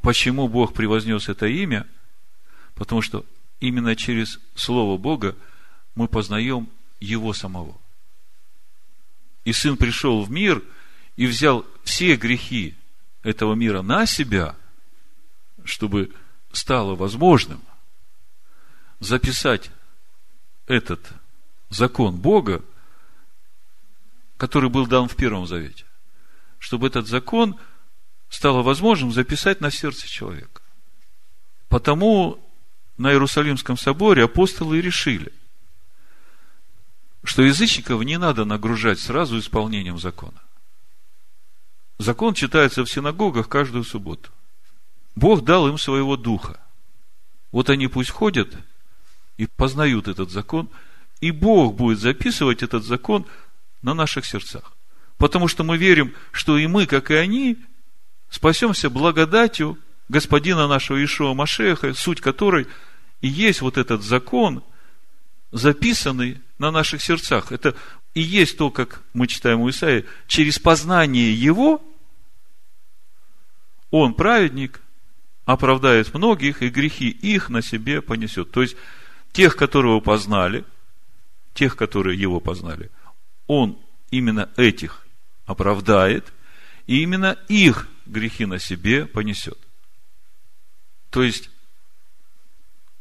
Почему Бог превознес это имя? Потому что именно через Слово Бога мы познаем Его самого. И Сын пришел в мир и взял все грехи этого мира на себя, чтобы стало возможным записать этот закон Бога, который был дан в Первом Завете, чтобы этот закон стало возможным записать на сердце человека. Потому на Иерусалимском соборе апостолы решили, что язычников не надо нагружать сразу исполнением закона. Закон читается в синагогах каждую субботу. Бог дал им своего духа. Вот они пусть ходят и познают этот закон, и Бог будет записывать этот закон на наших сердцах. Потому что мы верим, что и мы, как и они, спасемся благодатью Господина нашего Ишуа Машеха, суть которой и есть вот этот закон, записанный на наших сердцах. Это и есть то, как мы читаем у Исаия, через познание Его Он, праведник, оправдает многих, и грехи их на себе понесет. То есть, тех, которого познали, тех, которые Его познали, Он именно этих оправдает, и именно их грехи на себе понесет. То есть,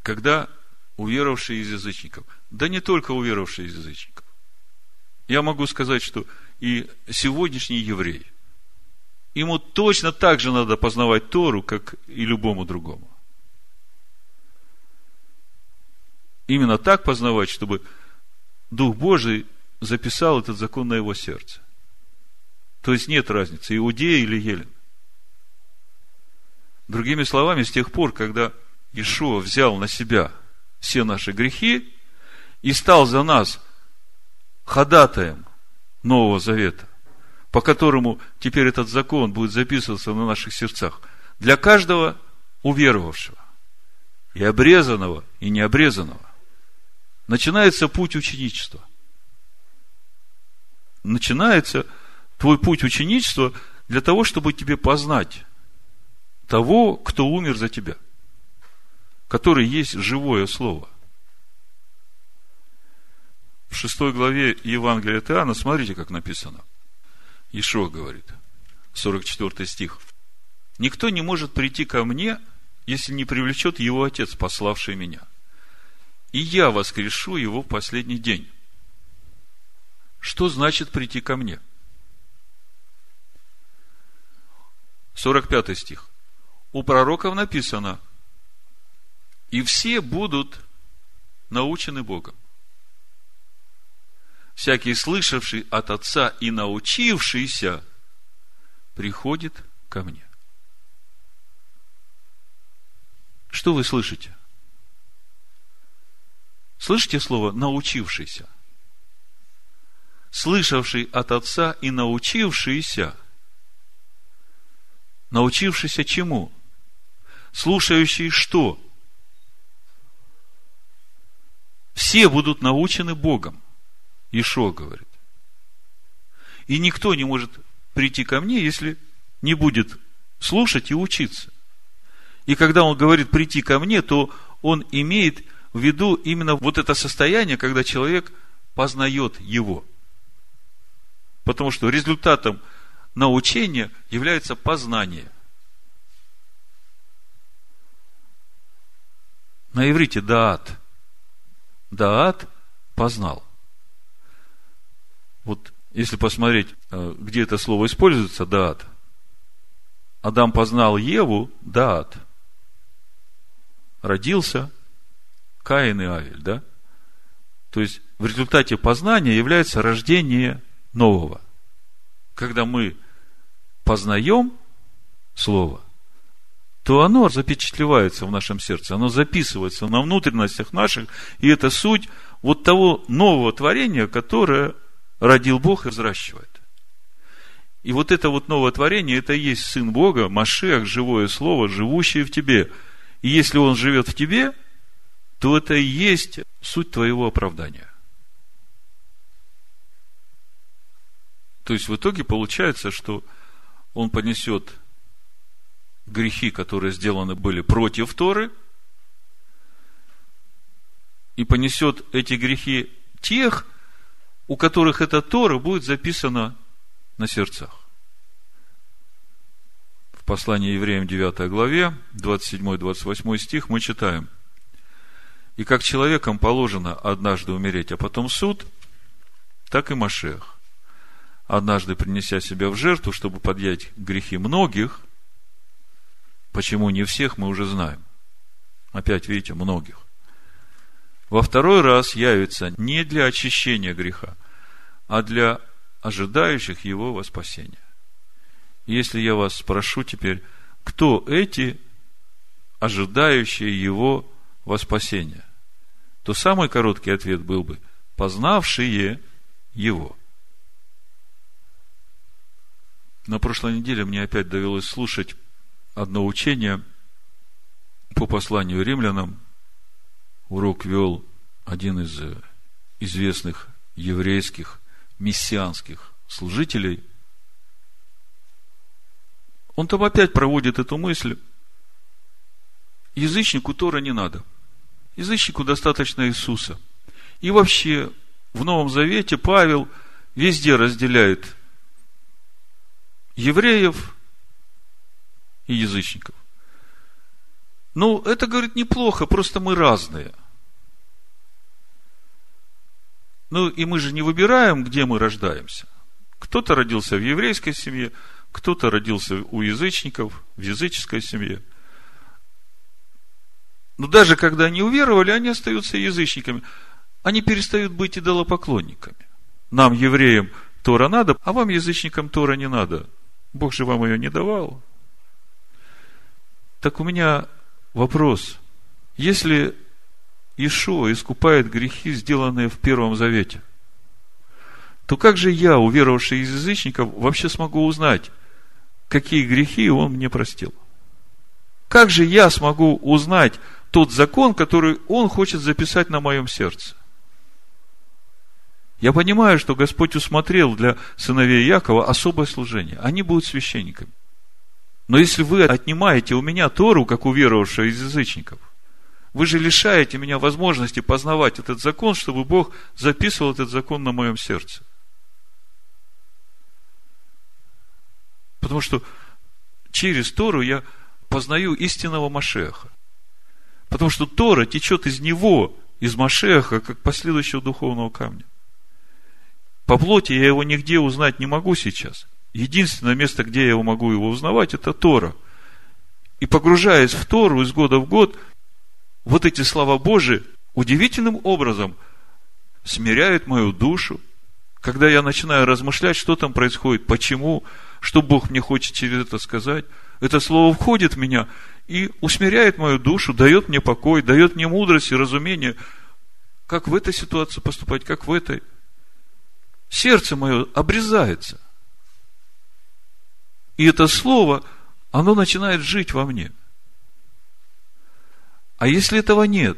когда уверовавшие из язычников, да не только уверовавшие из язычников, я могу сказать, что и сегодняшний еврей, ему точно так же надо познавать Тору, как и любому другому. Именно так познавать, чтобы Дух Божий записал этот закон на его сердце. То есть нет разницы, иудея или елен. Другими словами, с тех пор, когда Ишуа взял на себя все наши грехи и стал за нас ходатаем Нового Завета, по которому теперь этот закон будет записываться на наших сердцах, для каждого уверовавшего, и обрезанного, и необрезанного, начинается путь ученичества. Начинается твой путь ученичества для того, чтобы тебе познать того, кто умер за тебя, который есть живое слово. В шестой главе Евангелия от Иоанна, смотрите, как написано. Ишо говорит, 44 стих. Никто не может прийти ко мне, если не привлечет его Отец, пославший меня. И я воскрешу его в последний день. Что значит прийти ко мне? 45 стих у пророков написано, и все будут научены Богом. Всякий слышавший от Отца и научившийся приходит ко мне. Что вы слышите? Слышите слово научившийся? Слышавший от Отца и научившийся. Научившийся чему? слушающие что? Все будут научены Богом. Ишо говорит. И никто не может прийти ко мне, если не будет слушать и учиться. И когда он говорит прийти ко мне, то он имеет в виду именно вот это состояние, когда человек познает его. Потому что результатом научения является познание. На иврите даат. Даат познал. Вот если посмотреть, э, где это слово используется, даат. Адам познал Еву, даат. Родился Каин и Авель, да? То есть, в результате познания является рождение нового. когда мы познаем Слово, то оно запечатлевается в нашем сердце, оно записывается на внутренностях наших, и это суть вот того нового творения, которое родил Бог и взращивает. И вот это вот новое творение, это и есть Сын Бога, Машех, живое Слово, живущее в тебе. И если Он живет в тебе, то это и есть суть твоего оправдания. То есть в итоге получается, что он понесет грехи, которые сделаны были против Торы, и понесет эти грехи тех, у которых эта Тора будет записана на сердцах. В послании евреям 9 главе, 27-28 стих мы читаем. И как человекам положено однажды умереть, а потом суд, так и Машех, однажды принеся себя в жертву, чтобы подъять грехи многих, почему не всех, мы уже знаем. Опять, видите, многих. Во второй раз явится не для очищения греха, а для ожидающих его во спасение. Если я вас спрошу теперь, кто эти ожидающие его во спасение, то самый короткий ответ был бы познавшие его. На прошлой неделе мне опять довелось слушать одно учение по посланию римлянам. Урок вел один из известных еврейских мессианских служителей, он там опять проводит эту мысль. Язычнику Тора не надо. Язычнику достаточно Иисуса. И вообще, в Новом Завете Павел везде разделяет евреев и язычников. Ну, это, говорит, неплохо, просто мы разные – Ну, и мы же не выбираем, где мы рождаемся. Кто-то родился в еврейской семье, кто-то родился у язычников, в языческой семье. Но даже когда они уверовали, они остаются язычниками. Они перестают быть идолопоклонниками. Нам, евреям, Тора надо, а вам, язычникам, Тора не надо. Бог же вам ее не давал. Так у меня вопрос. Если Ишуа искупает грехи, сделанные в Первом Завете, то как же я, уверовавший из язычников, вообще смогу узнать, какие грехи он мне простил? Как же я смогу узнать тот закон, который он хочет записать на моем сердце? Я понимаю, что Господь усмотрел для сыновей Якова особое служение. Они будут священниками. Но если вы отнимаете у меня Тору, как уверовавшего из язычников – вы же лишаете меня возможности познавать этот закон, чтобы Бог записывал этот закон на моем сердце. Потому что через Тору я познаю истинного Машеха. Потому что Тора течет из него, из Машеха, как последующего духовного камня. По плоти я его нигде узнать не могу сейчас. Единственное место, где я его могу его узнавать, это Тора. И погружаясь в Тору из года в год, вот эти слова Божии удивительным образом смиряют мою душу, когда я начинаю размышлять, что там происходит, почему, что Бог мне хочет через это сказать. Это слово входит в меня и усмиряет мою душу, дает мне покой, дает мне мудрость и разумение, как в этой ситуации поступать, как в этой. Сердце мое обрезается. И это слово, оно начинает жить во мне – а если этого нет,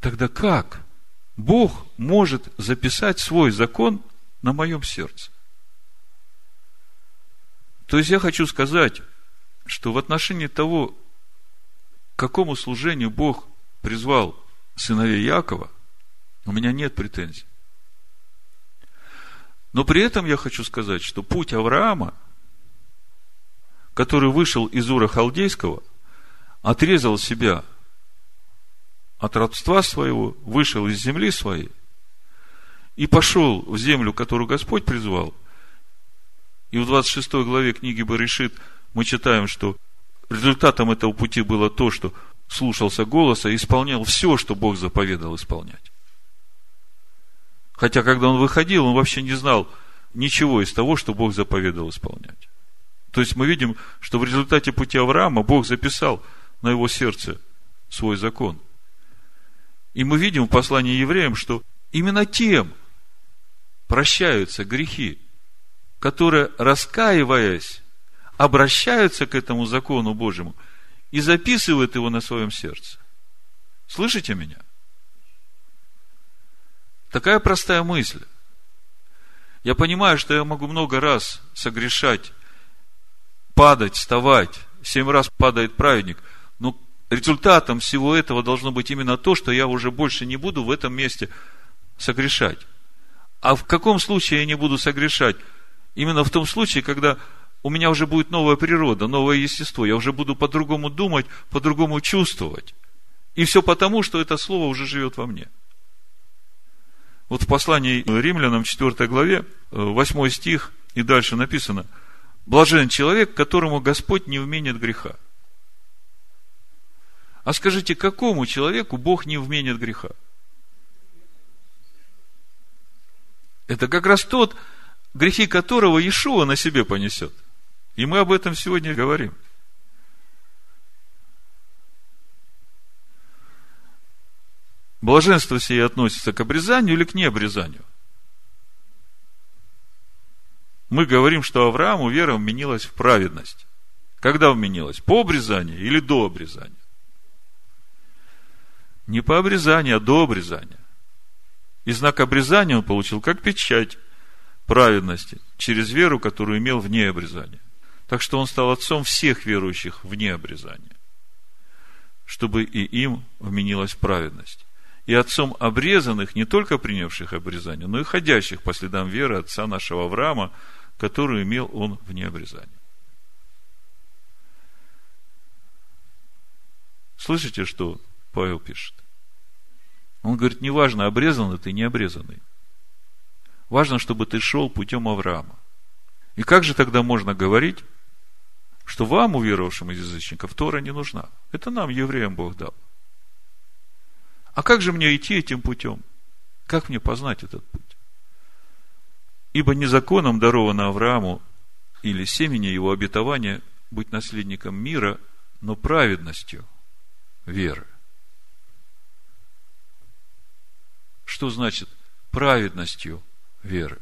тогда как Бог может записать свой закон на моем сердце? То есть я хочу сказать, что в отношении того, к какому служению Бог призвал сыновей Якова, у меня нет претензий. Но при этом я хочу сказать, что путь Авраама, который вышел из Ура Халдейского – отрезал себя от родства своего, вышел из земли своей и пошел в землю, которую Господь призвал. И в 26 главе книги Баришит мы читаем, что результатом этого пути было то, что слушался голоса и исполнял все, что Бог заповедал исполнять. Хотя, когда он выходил, он вообще не знал, ничего из того, что Бог заповедовал исполнять. То есть мы видим, что в результате пути Авраама Бог записал на его сердце свой закон. И мы видим в послании евреям, что именно тем прощаются грехи, которые, раскаиваясь, обращаются к этому закону Божьему и записывают его на своем сердце. Слышите меня? Такая простая мысль. Я понимаю, что я могу много раз согрешать, падать, вставать. Семь раз падает праведник. Но результатом всего этого должно быть именно то, что я уже больше не буду в этом месте согрешать. А в каком случае я не буду согрешать? Именно в том случае, когда у меня уже будет новая природа, новое естество. Я уже буду по-другому думать, по-другому чувствовать. И все потому, что это слово уже живет во мне. Вот в послании римлянам 4 главе, 8 э, стих и дальше написано, блажен человек, которому Господь не вменит греха. А скажите, какому человеку Бог не вменит греха? Это как раз тот, грехи которого Иешуа на себе понесет. И мы об этом сегодня говорим. Блаженство сие относится к обрезанию или к необрезанию? Мы говорим, что Аврааму вера вменилась в праведность. Когда вменилась? По обрезанию или до обрезания? Не по обрезанию, а до обрезания. И знак обрезания он получил как печать праведности через веру, которую имел вне обрезания. Так что он стал отцом всех верующих вне обрезания, чтобы и им вменилась праведность и отцом обрезанных, не только принявших обрезание, но и ходящих по следам веры отца нашего Авраама, которую имел он вне обрезания. Слышите, что Павел пишет? Он говорит, неважно, обрезанный ты, не обрезанный. Важно, чтобы ты шел путем Авраама. И как же тогда можно говорить, что вам, уверовавшим из язычников, Тора не нужна? Это нам, евреям, Бог дал. А как же мне идти этим путем? Как мне познать этот путь? Ибо не законом даровано Аврааму или семени его обетования быть наследником мира, но праведностью веры. Что значит праведностью веры?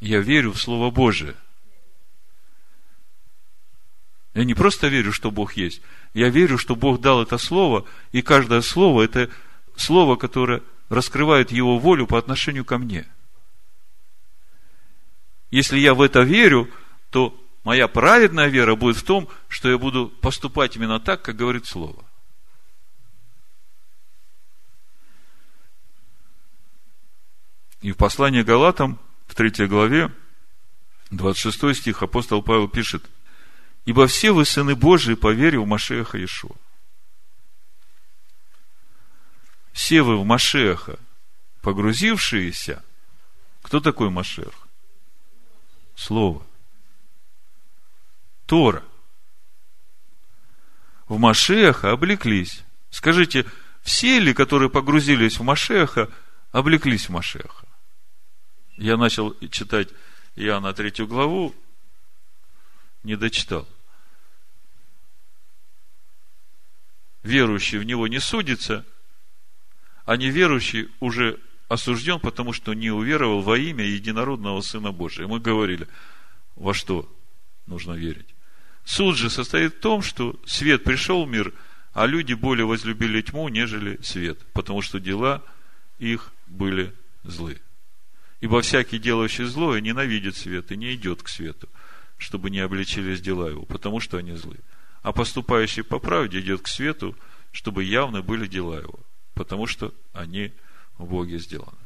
Я верю в Слово Божие – я не просто верю, что Бог есть. Я верю, что Бог дал это слово, и каждое слово – это слово, которое раскрывает Его волю по отношению ко мне. Если я в это верю, то моя праведная вера будет в том, что я буду поступать именно так, как говорит Слово. И в послании Галатам, в третьей главе, 26 стих, апостол Павел пишет – Ибо все вы сыны Божии по вере в Машеха Иешуа. Все вы в Машеха, погрузившиеся. Кто такой Машех? Слово. Тора. В Машеха облеклись. Скажите, все ли, которые погрузились в Машеха, облеклись в Машеха? Я начал читать Иоанна третью главу, не дочитал. Верующий в него не судится, а неверующий уже осужден, потому что не уверовал во имя единородного Сына Божия. Мы говорили, во что нужно верить. Суд же состоит в том, что свет пришел в мир, а люди более возлюбили тьму, нежели свет, потому что дела их были злы. Ибо всякий, делающий злое, ненавидит свет и не идет к свету, чтобы не обличились дела его, потому что они злы. А поступающий по правде идет к свету, чтобы явны были дела его, потому что они в Боге сделаны.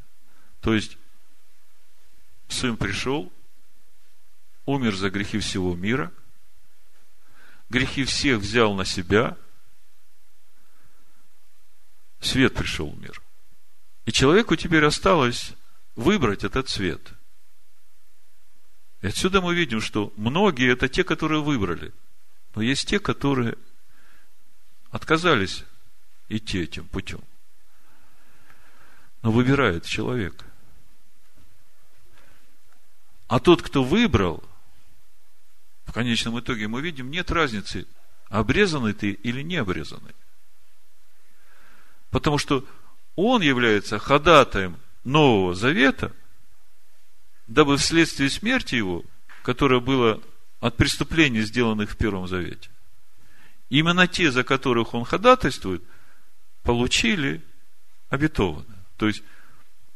То есть, Сын пришел, умер за грехи всего мира, грехи всех взял на себя, свет пришел в мир. И человеку теперь осталось выбрать этот свет – и отсюда мы видим, что многие это те, которые выбрали. Но есть те, которые отказались идти этим путем. Но выбирает человек. А тот, кто выбрал, в конечном итоге мы видим, нет разницы, обрезанный ты или не обрезанный. Потому что он является ходатаем Нового Завета, дабы вследствие смерти его, которая была от преступлений, сделанных в Первом Завете, именно те, за которых он ходатайствует, получили обетованное. То есть,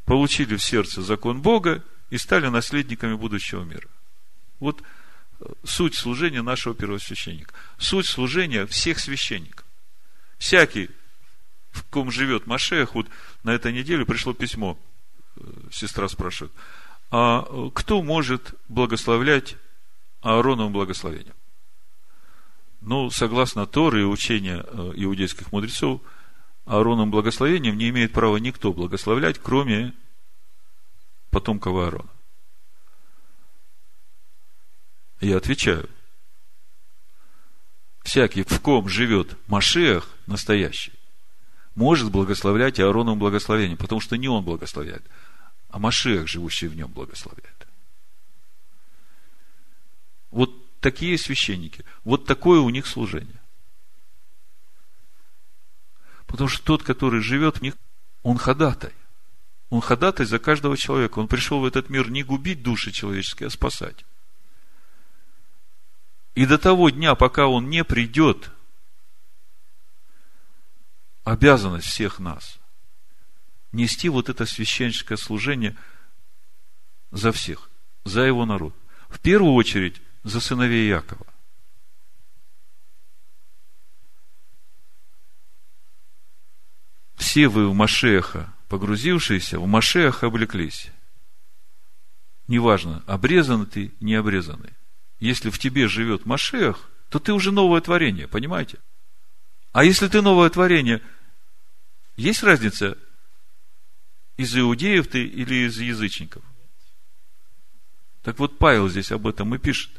получили в сердце закон Бога и стали наследниками будущего мира. Вот э, суть служения нашего первосвященника. Суть служения всех священников. Всякий, в ком живет Машех, вот на этой неделе пришло письмо, э, сестра спрашивает, а э, кто может благословлять Аароновым благословением? Ну, согласно Торы и учения иудейских мудрецов, Аароном благословением не имеет права никто благословлять, кроме потомков Аарона. Я отвечаю. Всякий, в ком живет Машех настоящий, может благословлять Аароном благословением, потому что не он благословляет, а Машех, живущий в нем, благословляет. Вот такие священники, вот такое у них служение. Потому что тот, который живет в них, он ходатай. Он ходатай за каждого человека. Он пришел в этот мир не губить души человеческие, а спасать. И до того дня, пока он не придет, обязанность всех нас нести вот это священническое служение за всех, за его народ. В первую очередь за сыновей Якова. Все вы в Машеха погрузившиеся в Машех облеклись. Неважно, обрезан ты, не обрезанный. Если в тебе живет Машех, то ты уже новое творение, понимаете? А если ты новое творение, есть разница, из иудеев ты или из язычников? Так вот, Павел здесь об этом и пишет.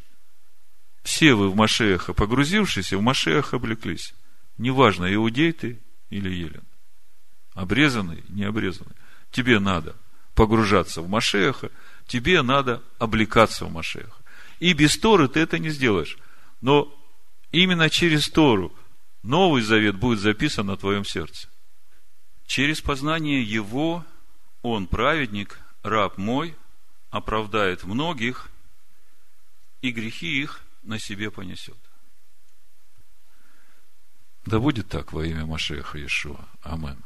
Все вы в Машеха погрузившиеся, в Машеха облеклись. Неважно, иудей ты или елен обрезанный, не обрезанный. Тебе надо погружаться в Машеха, тебе надо облекаться в Машеха. И без Торы ты это не сделаешь. Но именно через Тору Новый Завет будет записан на твоем сердце. Через познание Его Он, праведник, раб мой, оправдает многих, и грехи их на себе понесет. Да будет так во имя Машеха Иешуа. Аминь.